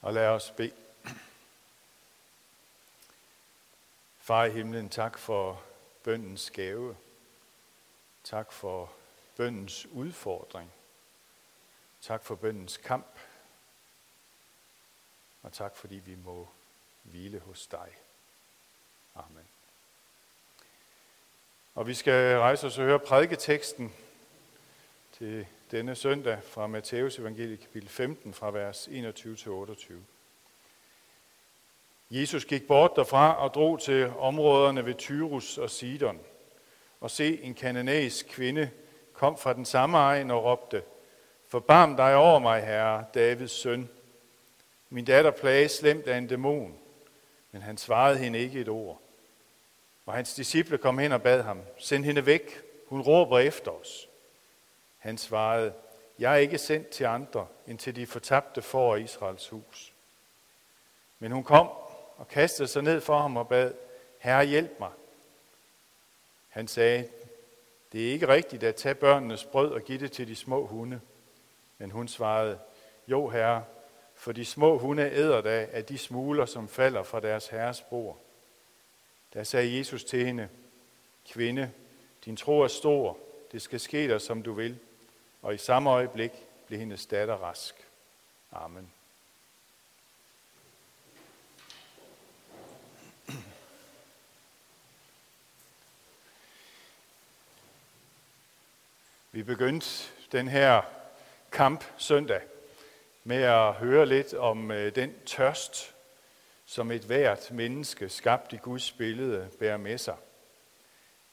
Og lad os bede. Far i himlen, tak for bøndens gave. Tak for bøndens udfordring. Tak for bøndens kamp. Og tak fordi vi må hvile hos dig. Amen. Og vi skal rejse os og høre prædiketeksten til denne søndag fra Matteus evangeliet kapitel 15 fra vers 21 til 28. Jesus gik bort derfra og drog til områderne ved Tyrus og Sidon. Og se, en kananæisk kvinde kom fra den samme egen og råbte, Forbarm dig over mig, herre, Davids søn. Min datter plages slemt af en dæmon. Men han svarede hende ikke et ord. Og hans disciple kom hen og bad ham, send hende væk, hun råber efter os. Han svarede, jeg er ikke sendt til andre, end til de fortabte for Israels hus. Men hun kom og kastede sig ned for ham og bad, Herre hjælp mig. Han sagde, det er ikke rigtigt at tage børnenes brød og give det til de små hunde. Men hun svarede, jo herre, for de små hunde æder da af de smuler, som falder fra deres herres bord. Der sagde Jesus til hende, kvinde, din tro er stor, det skal ske dig, som du vil. Og i samme øjeblik blev hendes datter rask. Amen. Vi begyndte den her kamp søndag med at høre lidt om øh, den tørst, som et hvert menneske skabt i Guds billede bærer med sig.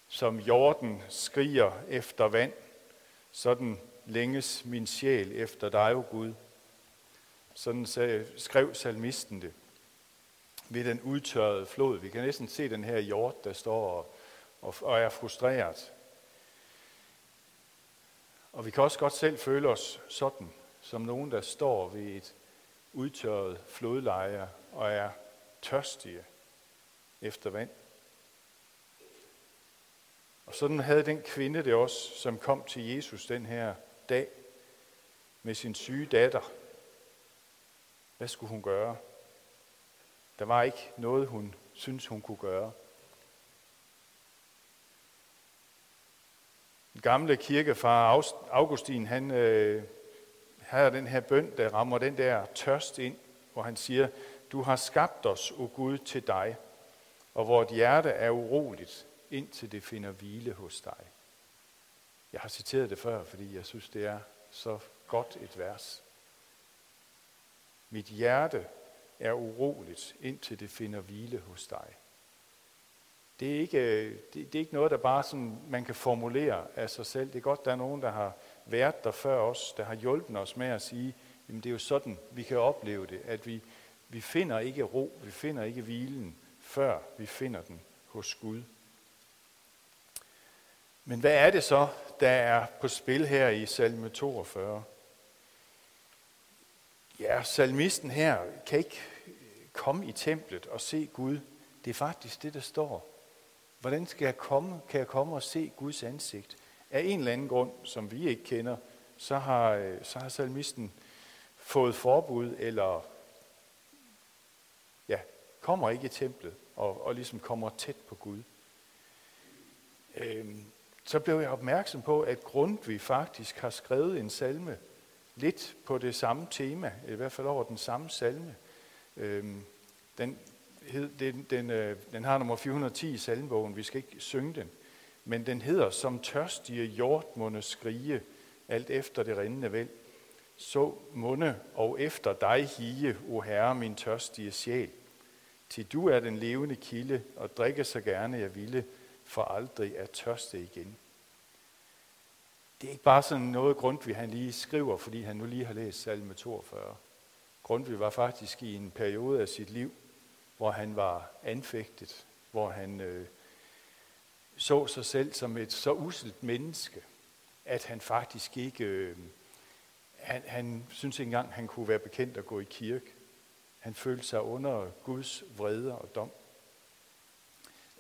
Som jorden skriger efter vand, sådan længes min sjæl efter dig, o Gud. Sådan skrev salmisten det ved den udtørrede flod. Vi kan næsten se den her jord, der står og, og er frustreret. Og vi kan også godt selv føle os sådan, som nogen, der står ved et udtørret flodleje og er tørstige efter vand. Og sådan havde den kvinde det også, som kom til Jesus den her dag med sin syge datter. Hvad skulle hun gøre? Der var ikke noget, hun syntes, hun kunne gøre. Den gamle kirkefar Augustin, han øh, har den her bøn, der rammer den der tørst ind, hvor han siger, du har skabt os, o Gud, til dig, og vort hjerte er uroligt, indtil det finder hvile hos dig. Jeg har citeret det før, fordi jeg synes, det er så godt et vers. Mit hjerte er uroligt, indtil det finder hvile hos dig. Det er ikke, det, det er ikke noget, der bare sådan, man kan formulere af sig selv. Det er godt, der er nogen, der har været der før os, der har hjulpet os med at sige, jamen det er jo sådan, vi kan opleve det, at vi, vi finder ikke ro, vi finder ikke hvilen, før vi finder den hos Gud. Men hvad er det så, der er på spil her i salme 42? Ja, salmisten her kan ikke komme i templet og se Gud. Det er faktisk det, der står. Hvordan skal jeg komme, kan jeg komme og se Guds ansigt? Af en eller anden grund, som vi ikke kender, så har, øh, så har salmisten fået forbud, eller ja, kommer ikke i templet, og, og ligesom kommer tæt på Gud. Øhm, så blev jeg opmærksom på, at Grundtvig faktisk har skrevet en salme lidt på det samme tema, i hvert fald over den samme salme. Øhm, den, hed, den, den, øh, den har nummer 410 i salmebogen, vi skal ikke synge den, men den hedder, som tørstige hjortmunde skrige, alt efter det rindende væld. Så munde og efter dig hige, o Herre, min tørstige sjæl. Til du er den levende kilde, og drikke så gerne jeg ville, for aldrig at tørste igen. Det er ikke bare sådan noget Grundtvig, han lige skriver, fordi han nu lige har læst salme 42. Grundtvig var faktisk i en periode af sit liv, hvor han var anfægtet, hvor han øh, så sig selv som et så uselt menneske, at han faktisk ikke, øh, han, han synes ikke engang, han kunne være bekendt at gå i kirke. Han følte sig under Guds vrede og dom.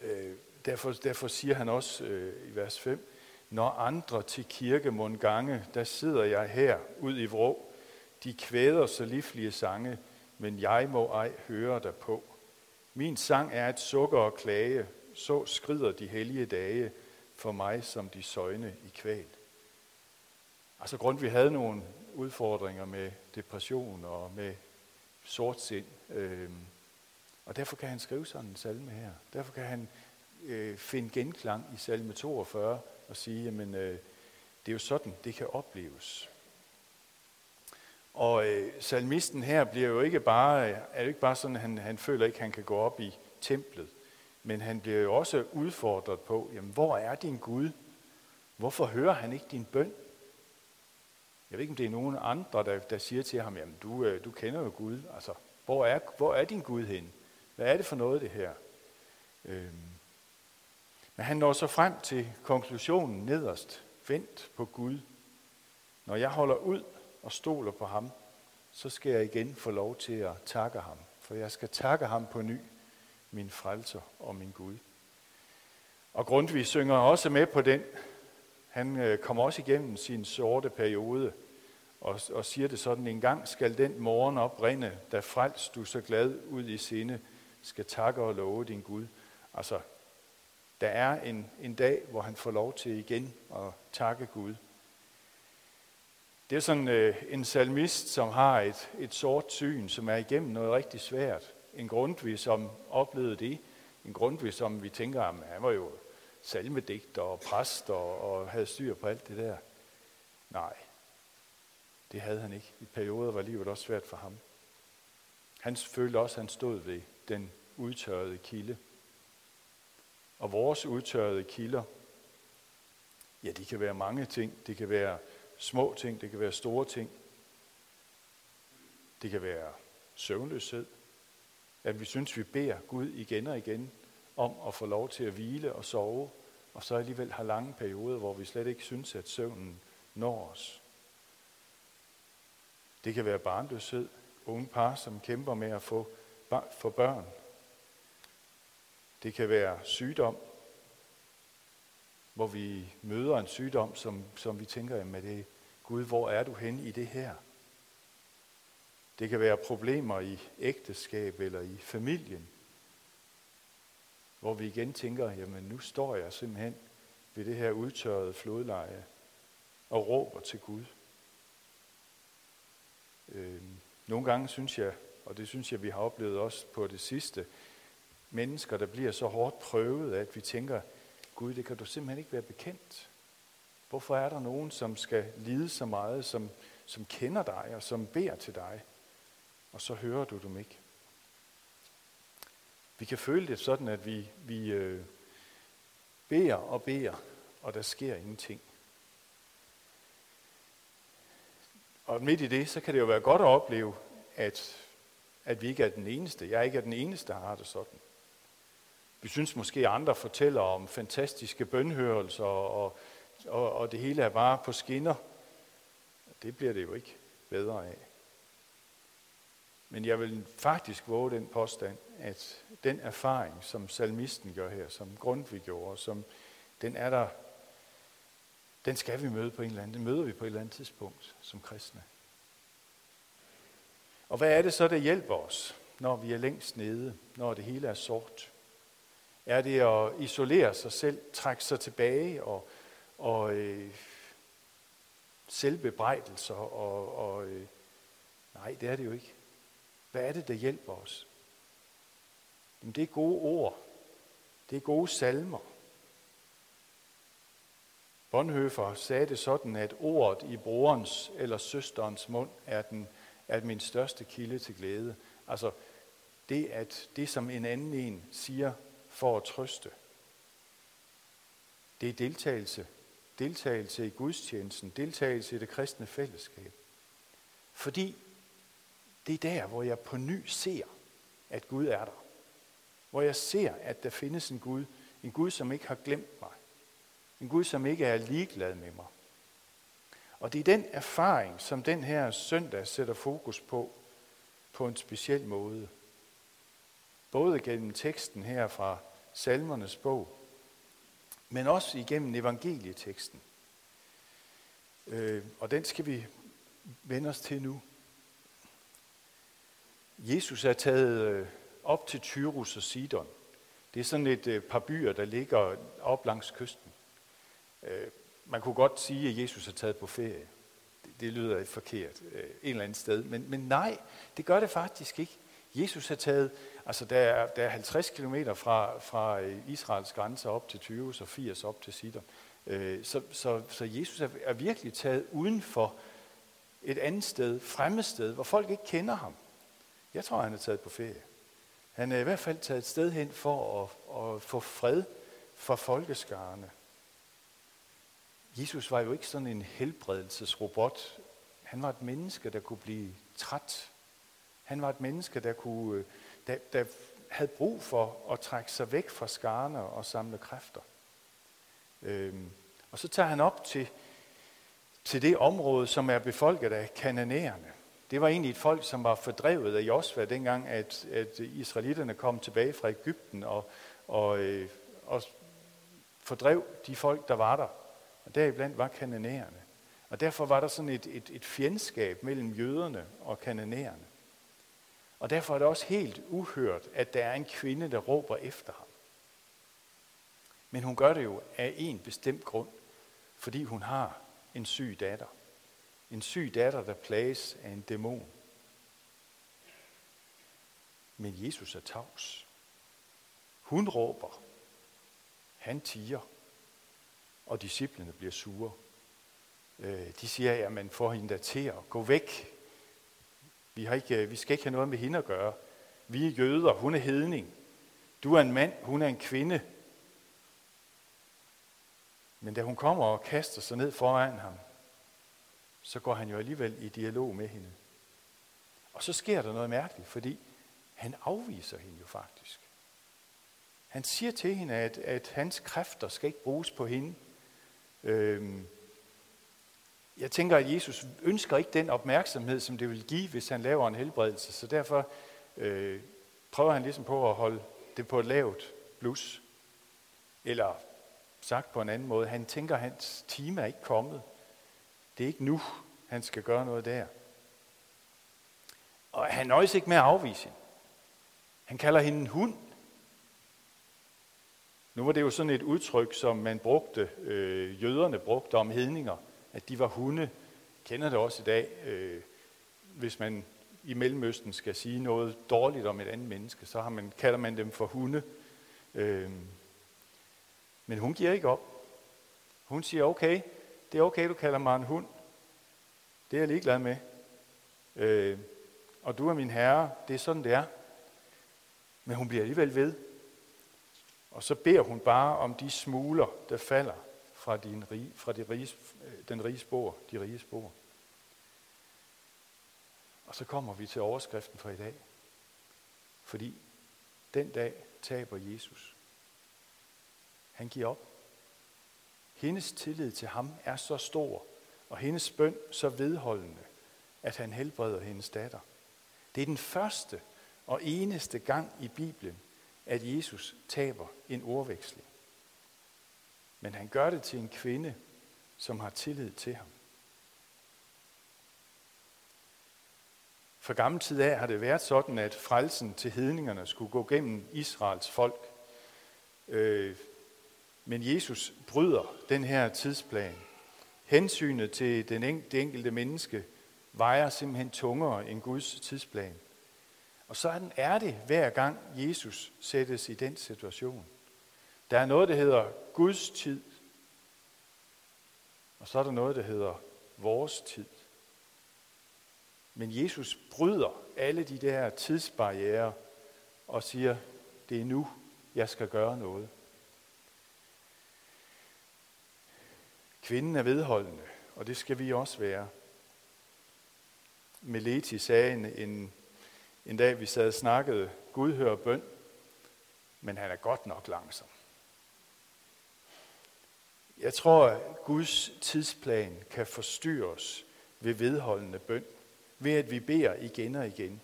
Øh, derfor, derfor siger han også øh, i vers 5, når andre til kirke må gange, der sidder jeg her ud i vrå. De kvæder så livlige sange. men jeg må ej høre der på. Min sang er et sukker og klage, så skrider de hellige dage for mig som de søjne i kval. Altså grund vi havde nogle udfordringer med depression og med sortsind, øh, og derfor kan han skrive sådan en salme her. Derfor kan han øh, finde genklang i salme 42 og sige, jamen øh, det er jo sådan, det kan opleves. Og øh, salmisten her bliver jo ikke bare, er jo ikke bare sådan, at han, han føler ikke, at han kan gå op i templet, men han bliver jo også udfordret på, jamen hvor er din Gud? Hvorfor hører han ikke din bøn? Jeg ved ikke, om det er nogen andre, der, der siger til ham, jamen du, øh, du kender jo Gud. Altså, hvor er, hvor er din Gud henne? Hvad er det for noget, det her? Øhm. Men han når så frem til konklusionen nederst. Vent på Gud. Når jeg holder ud og stoler på ham, så skal jeg igen få lov til at takke ham. For jeg skal takke ham på ny, min frelser og min Gud. Og Grundtvig synger også med på den. Han øh, kommer også igennem sin sorte periode og, og siger det sådan, en gang skal den morgen oprinde, da frelst du så glad ud i sinde, skal takke og love din Gud. Altså, der er en, en dag, hvor han får lov til igen at takke Gud. Det er sådan øh, en salmist, som har et, et sort syn, som er igennem noget rigtig svært. En Grundtvig, som oplevede det. En Grundtvig, som vi tænker, at han var jo salmedigter og præst og, og havde styr på alt det der. Nej, det havde han ikke. I perioder var livet også svært for ham. Han følte også, at han stod ved den udtørrede kilde. Og vores udtørrede kilder, ja, de kan være mange ting. Det kan være små ting, det kan være store ting. Det kan være søvnløshed. At vi synes, vi beder Gud igen og igen om at få lov til at hvile og sove, og så alligevel har lange perioder, hvor vi slet ikke synes, at søvnen når os. Det kan være barnløshed, unge par, som kæmper med at få, få børn. Det kan være sygdom, hvor vi møder en sygdom, som, som vi tænker, jamen det, Gud, hvor er du hen i det her? Det kan være problemer i ægteskab eller i familien, hvor vi igen tænker, jamen nu står jeg simpelthen ved det her udtørrede flodleje og råber til Gud. Øh, nogle gange synes jeg, og det synes jeg, vi har oplevet også på det sidste, mennesker, der bliver så hårdt prøvet, at vi tænker, Gud, det kan du simpelthen ikke være bekendt. Hvorfor er der nogen, som skal lide så meget, som, som kender dig og som beder til dig, og så hører du dem ikke? Vi kan føle det sådan, at vi, vi øh, beder og beder, og der sker ingenting. Og midt i det, så kan det jo være godt at opleve, at, at vi ikke er den eneste. Jeg ikke er den eneste, der har det sådan. Vi synes måske, at andre fortæller om fantastiske bønhørelser, og, og, og det hele er bare på skinner. Det bliver det jo ikke bedre af. Men jeg vil faktisk våge den påstand, at den erfaring, som salmisten gør her, som Grundtvig gjorde, som den er der, den skal vi møde på en eller anden, den møder vi på et eller andet tidspunkt som kristne. Og hvad er det så, der hjælper os, når vi er længst nede, når det hele er sort? Er det at isolere sig selv, trække sig tilbage og, og øh, selvbebrejdelser? Og, og, øh, nej, det er det jo ikke. Hvad er det, der hjælper os? Jamen, det er gode ord. Det er gode salmer. Bonhoeffer sagde det sådan, at ordet i brorens eller søsterens mund er, den, er min største kilde til glæde. Altså det, at det som en anden en siger for at trøste, det er deltagelse. Deltagelse i gudstjenesten, deltagelse i det kristne fællesskab. Fordi det er der, hvor jeg på ny ser, at Gud er der. Hvor jeg ser, at der findes en Gud, en Gud, som ikke har glemt mig. En Gud, som ikke er ligeglad med mig. Og det er den erfaring, som den her søndag sætter fokus på, på en speciel måde. Både gennem teksten her fra Salmernes bog, men også igennem evangelieteksten. Øh, og den skal vi vende os til nu. Jesus er taget øh, op til Tyrus og Sidon. Det er sådan et øh, par byer, der ligger op langs kysten. Øh, man kunne godt sige, at Jesus er taget på ferie. Det, det lyder forkert øh, et eller andet sted. Men, men nej, det gør det faktisk ikke. Jesus har taget, altså der er, der er 50 km fra, fra øh, Israels grænse op til Tyrus og 80 op til Sidon. Øh, så, så, så Jesus er, er virkelig taget uden for et andet sted, fremmed sted, hvor folk ikke kender ham. Jeg tror, han er taget på ferie. Han er i hvert fald taget et sted hen for at, at få fred for folkeskarne. Jesus var jo ikke sådan en helbredelsesrobot. Han var et menneske, der kunne blive træt. Han var et menneske, der, kunne, øh, der, der havde brug for at trække sig væk fra skarne og samle kræfter. Øhm, og så tager han op til, til det område, som er befolket af kananæerne. Det var egentlig et folk, som var fordrevet af Josva, dengang at, at israelitterne kom tilbage fra Ægypten og, og, øh, og fordrev de folk, der var der. Og deriblandt var kananæerne. Og derfor var der sådan et, et, et fjendskab mellem jøderne og kananæerne. Og derfor er det også helt uhørt, at der er en kvinde, der råber efter ham. Men hun gør det jo af en bestemt grund, fordi hun har en syg datter. En syg datter, der plages af en dæmon. Men Jesus er tavs. Hun råber. Han tiger. Og disciplene bliver sure. Øh, de siger, at man hende der til at gå væk. Vi, har ikke, øh, vi skal ikke have noget med hende at gøre. Vi er jøder, hun er hedning. Du er en mand, hun er en kvinde. Men da hun kommer og kaster sig ned foran ham, så går han jo alligevel i dialog med hende. Og så sker der noget mærkeligt, fordi han afviser hende jo faktisk. Han siger til hende, at, at hans kræfter skal ikke bruges på hende. Øhm, jeg tænker, at Jesus ønsker ikke den opmærksomhed, som det vil give, hvis han laver en helbredelse. Så derfor øh, prøver han ligesom på at holde det på et lavt blus. Eller sagt på en anden måde, han tænker, at hans time er ikke kommet. Det er ikke nu, han skal gøre noget der. Og han nøjes ikke med at afvise hende. Han kalder hende en hund. Nu var det jo sådan et udtryk, som man brugte, øh, jøderne brugte om hedninger, at de var hunde. Kender det også i dag, øh, hvis man i Mellemøsten skal sige noget dårligt om et andet menneske, så har man, kalder man dem for hunde. Øh, men hun giver ikke op. Hun siger, okay, det er okay, du kalder mig en hund. Det er jeg ligeglad med. Øh, og du er min herre, det er sådan, det er. Men hun bliver alligevel ved. Og så beder hun bare om de smuler, der falder fra, din fra de rige, den rige spor, de rige spor. Og så kommer vi til overskriften for i dag. Fordi den dag taber Jesus. Han giver op. Hendes tillid til ham er så stor, og hendes bøn så vedholdende, at han helbreder hendes datter. Det er den første og eneste gang i Bibelen, at Jesus taber en ordveksling. Men han gør det til en kvinde, som har tillid til ham. For gammel tid af har det været sådan, at frelsen til hedningerne skulle gå gennem Israels folk. Øh, men Jesus bryder den her tidsplan. Hensynet til den en, det enkelte menneske vejer simpelthen tungere end Guds tidsplan. Og sådan er det hver gang Jesus sættes i den situation. Der er noget, der hedder Guds tid, og så er der noget, der hedder vores tid. Men Jesus bryder alle de der tidsbarriere og siger, det er nu, jeg skal gøre noget. Kvinden er vedholdende, og det skal vi også være. Meleti sagde en, en, en dag, vi sad og snakkede, Gud hører bøn, men han er godt nok langsom. Jeg tror, at Guds tidsplan kan forstyrres ved vedholdende bøn, ved at vi beder igen og igen.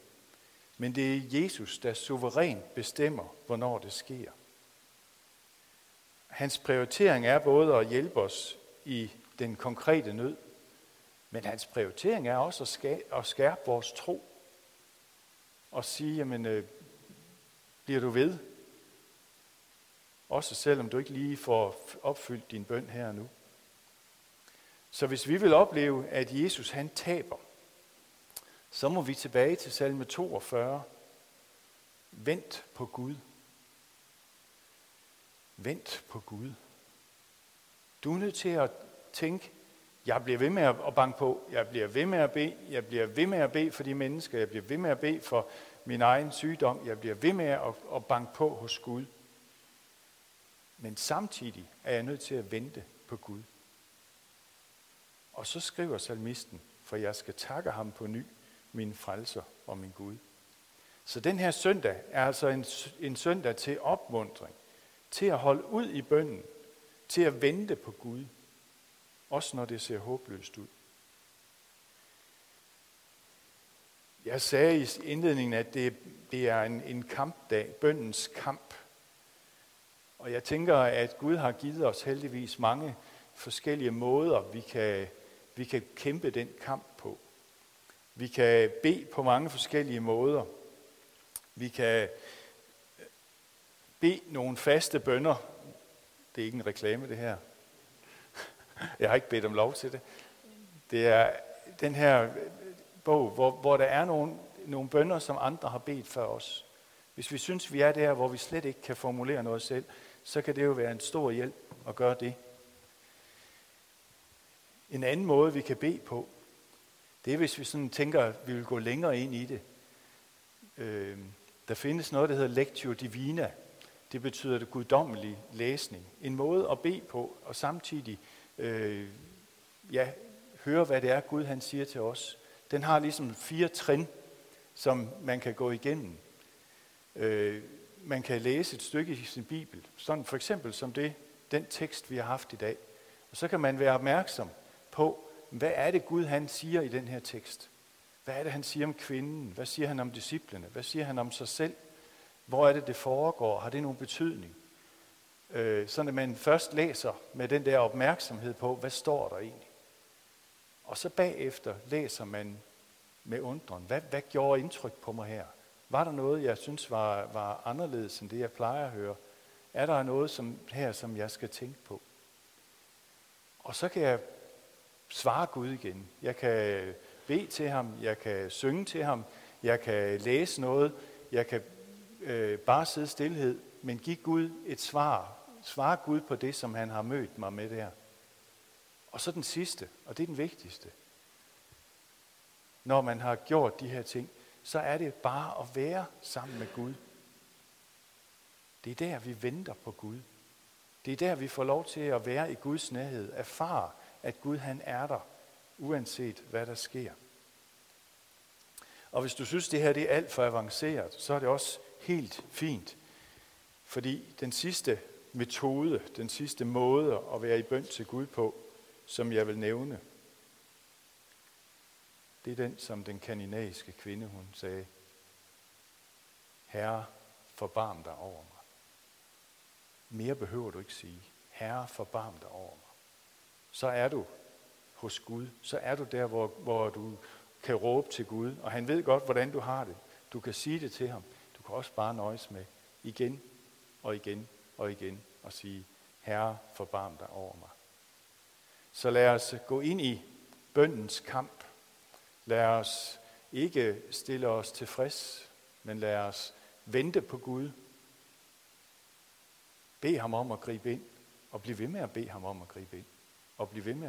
Men det er Jesus, der suverænt bestemmer, hvornår det sker. Hans prioritering er både at hjælpe os i den konkrete nød, men hans prioritering er også at skærpe vores tro. og sige, jamen, øh, bliver du ved? Også selvom du ikke lige får opfyldt din bøn her og nu. Så hvis vi vil opleve, at Jesus han taber, så må vi tilbage til salme 42. Vent på Gud. Vent på Gud. Du er nødt til at tænke, jeg bliver ved med at banke på, jeg bliver ved med at bede, jeg bliver ved med at bede for de mennesker, jeg bliver ved med at bede for min egen sygdom, jeg bliver ved med at, banke på hos Gud. Men samtidig er jeg nødt til at vente på Gud. Og så skriver salmisten, for jeg skal takke ham på ny, min frelser og min Gud. Så den her søndag er altså en, en søndag til opmundring, til at holde ud i bønden, til at vente på Gud, også når det ser håbløst ud. Jeg sagde i indledningen, at det, det er en, en kampdag, bøndens kamp. Og jeg tænker, at Gud har givet os heldigvis mange forskellige måder, vi kan, vi kan kæmpe den kamp på. Vi kan bede på mange forskellige måder. Vi kan bede nogle faste bønder. Det er ikke en reklame, det her. Jeg har ikke bedt om lov til det. Det er den her bog, hvor, hvor der er nogle, nogle bønder, som andre har bedt for os. Hvis vi synes, vi er der, hvor vi slet ikke kan formulere noget selv, så kan det jo være en stor hjælp at gøre det. En anden måde, vi kan bede på, det er, hvis vi sådan tænker, at vi vil gå længere ind i det. Øh, der findes noget, der hedder Lectio Divina. Det betyder det guddommelige læsning. En måde at bede på, og samtidig øh, ja, høre, hvad det er, Gud han siger til os. Den har ligesom fire trin, som man kan gå igennem. Øh, man kan læse et stykke i sin bibel, sådan for eksempel som det, den tekst, vi har haft i dag. Og så kan man være opmærksom på, hvad er det Gud han siger i den her tekst? Hvad er det, han siger om kvinden? Hvad siger han om disciplene? Hvad siger han om sig selv? Hvor er det, det foregår? Har det nogen betydning? Øh, sådan at man først læser med den der opmærksomhed på, hvad står der egentlig? Og så bagefter læser man med undren. Hvad, hvad gjorde indtryk på mig her? Var der noget, jeg synes var, var anderledes end det, jeg plejer at høre? Er der noget som, her, som jeg skal tænke på? Og så kan jeg svare Gud igen. Jeg kan bede til ham, jeg kan synge til ham, jeg kan læse noget, jeg kan øh, bare sidde stillhed, men give Gud et svar. Svare Gud på det, som han har mødt mig med der. Og så den sidste, og det er den vigtigste. Når man har gjort de her ting, så er det bare at være sammen med Gud. Det er der, vi venter på Gud. Det er der, vi får lov til at være i Guds nærhed, erfare, at Gud han er der, uanset hvad der sker. Og hvis du synes, det her det er alt for avanceret, så er det også helt fint. Fordi den sidste metode, den sidste måde at være i bøn til Gud på, som jeg vil nævne, det er den, som den kaninæiske kvinde, hun sagde, Herre, forbarm dig over mig. Mere behøver du ikke sige. Herre, forbarm dig over mig. Så er du hos Gud. Så er du der, hvor, hvor du kan råbe til Gud. Og han ved godt, hvordan du har det. Du kan sige det til ham. Du kan også bare nøjes med igen og igen og igen og sige, Herre, forbarm dig over mig. Så lad os gå ind i bøndens kamp. Lad os ikke stille os tilfreds, men lad os vente på Gud. Bed ham om at gribe ind, og blive ved med at bede ham om at gribe ind, og blive ved med